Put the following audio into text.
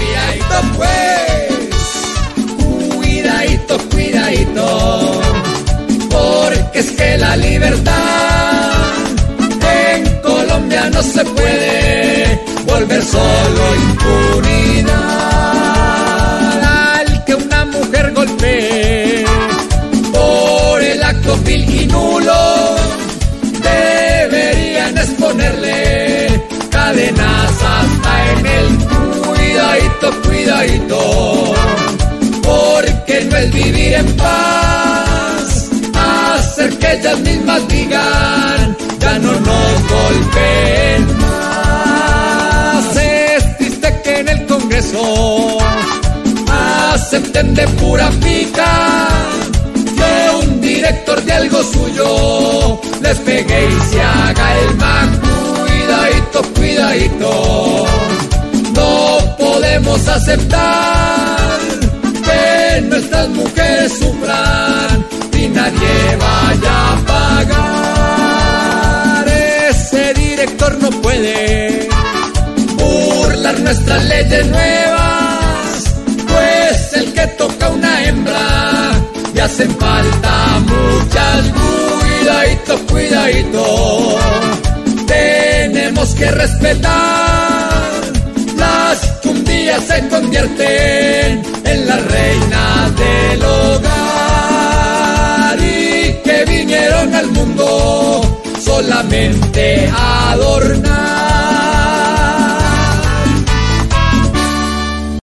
Cuidadito pues, cuidadito, cuidadito, porque es que la libertad en Colombia no se puede volver solo impunidad. Al que una mujer golpee por el acto vil y nulo, deberían exponerle cadenas es vivir en paz, hacer que ellas mismas digan, ya no nos golpeen más. Es triste que en el Congreso acepten de pura pica que un director de algo suyo les pegue y se haga el man. Cuidadito, cuidadito no podemos aceptar nuestras mujeres sufran y nadie vaya a pagar. Ese director no puede burlar nuestras leyes nuevas, pues el que toca una hembra y hacen falta muchas. Cuidadito, cuidadito, tenemos que respetar las que un día se convierten